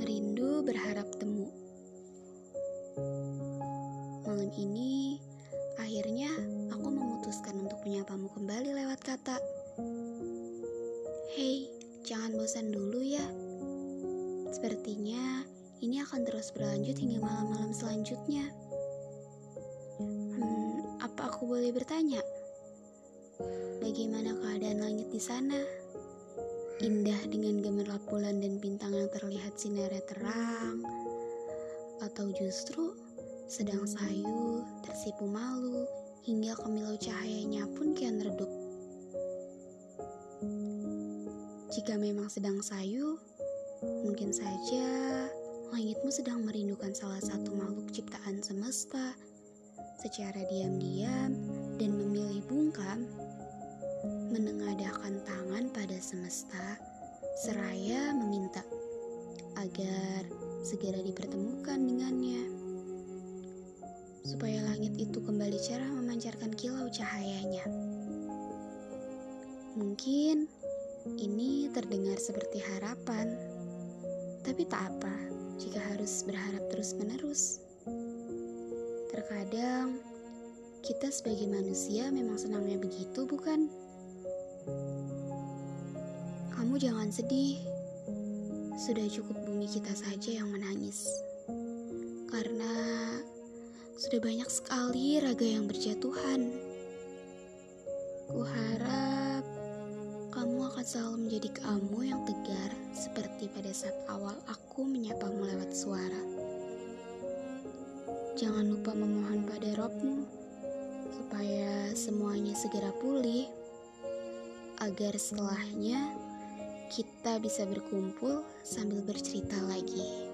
Merindu berharap temu. Malam ini, akhirnya aku memutuskan untuk menyapamu kembali lewat kata. Hei, jangan bosan dulu ya. Sepertinya ini akan terus berlanjut hingga malam-malam selanjutnya. Hmm, apa aku boleh bertanya? Bagaimana keadaan langit di sana? Indah dengan gemerlap bulan dan bintang yang terlihat sinarnya terang, atau justru sedang sayu, tersipu malu, hingga kemilau cahayanya pun kian redup. Jika memang sedang sayu, mungkin saja langitmu sedang merindukan salah satu makhluk ciptaan semesta secara diam-diam dan memilih bungkam menengadahkan tangan semesta, seraya meminta agar segera dipertemukan dengannya, supaya langit itu kembali cerah memancarkan kilau cahayanya. Mungkin ini terdengar seperti harapan, tapi tak apa jika harus berharap terus-menerus. Terkadang kita sebagai manusia memang senangnya begitu, bukan? Jangan sedih. Sudah cukup bumi kita saja yang menangis. Karena sudah banyak sekali raga yang berjatuhan. Kuharap kamu akan selalu menjadi kamu yang tegar seperti pada saat awal aku menyapamu lewat suara. Jangan lupa memohon pada Robmu supaya semuanya segera pulih agar setelahnya kita bisa berkumpul sambil bercerita lagi.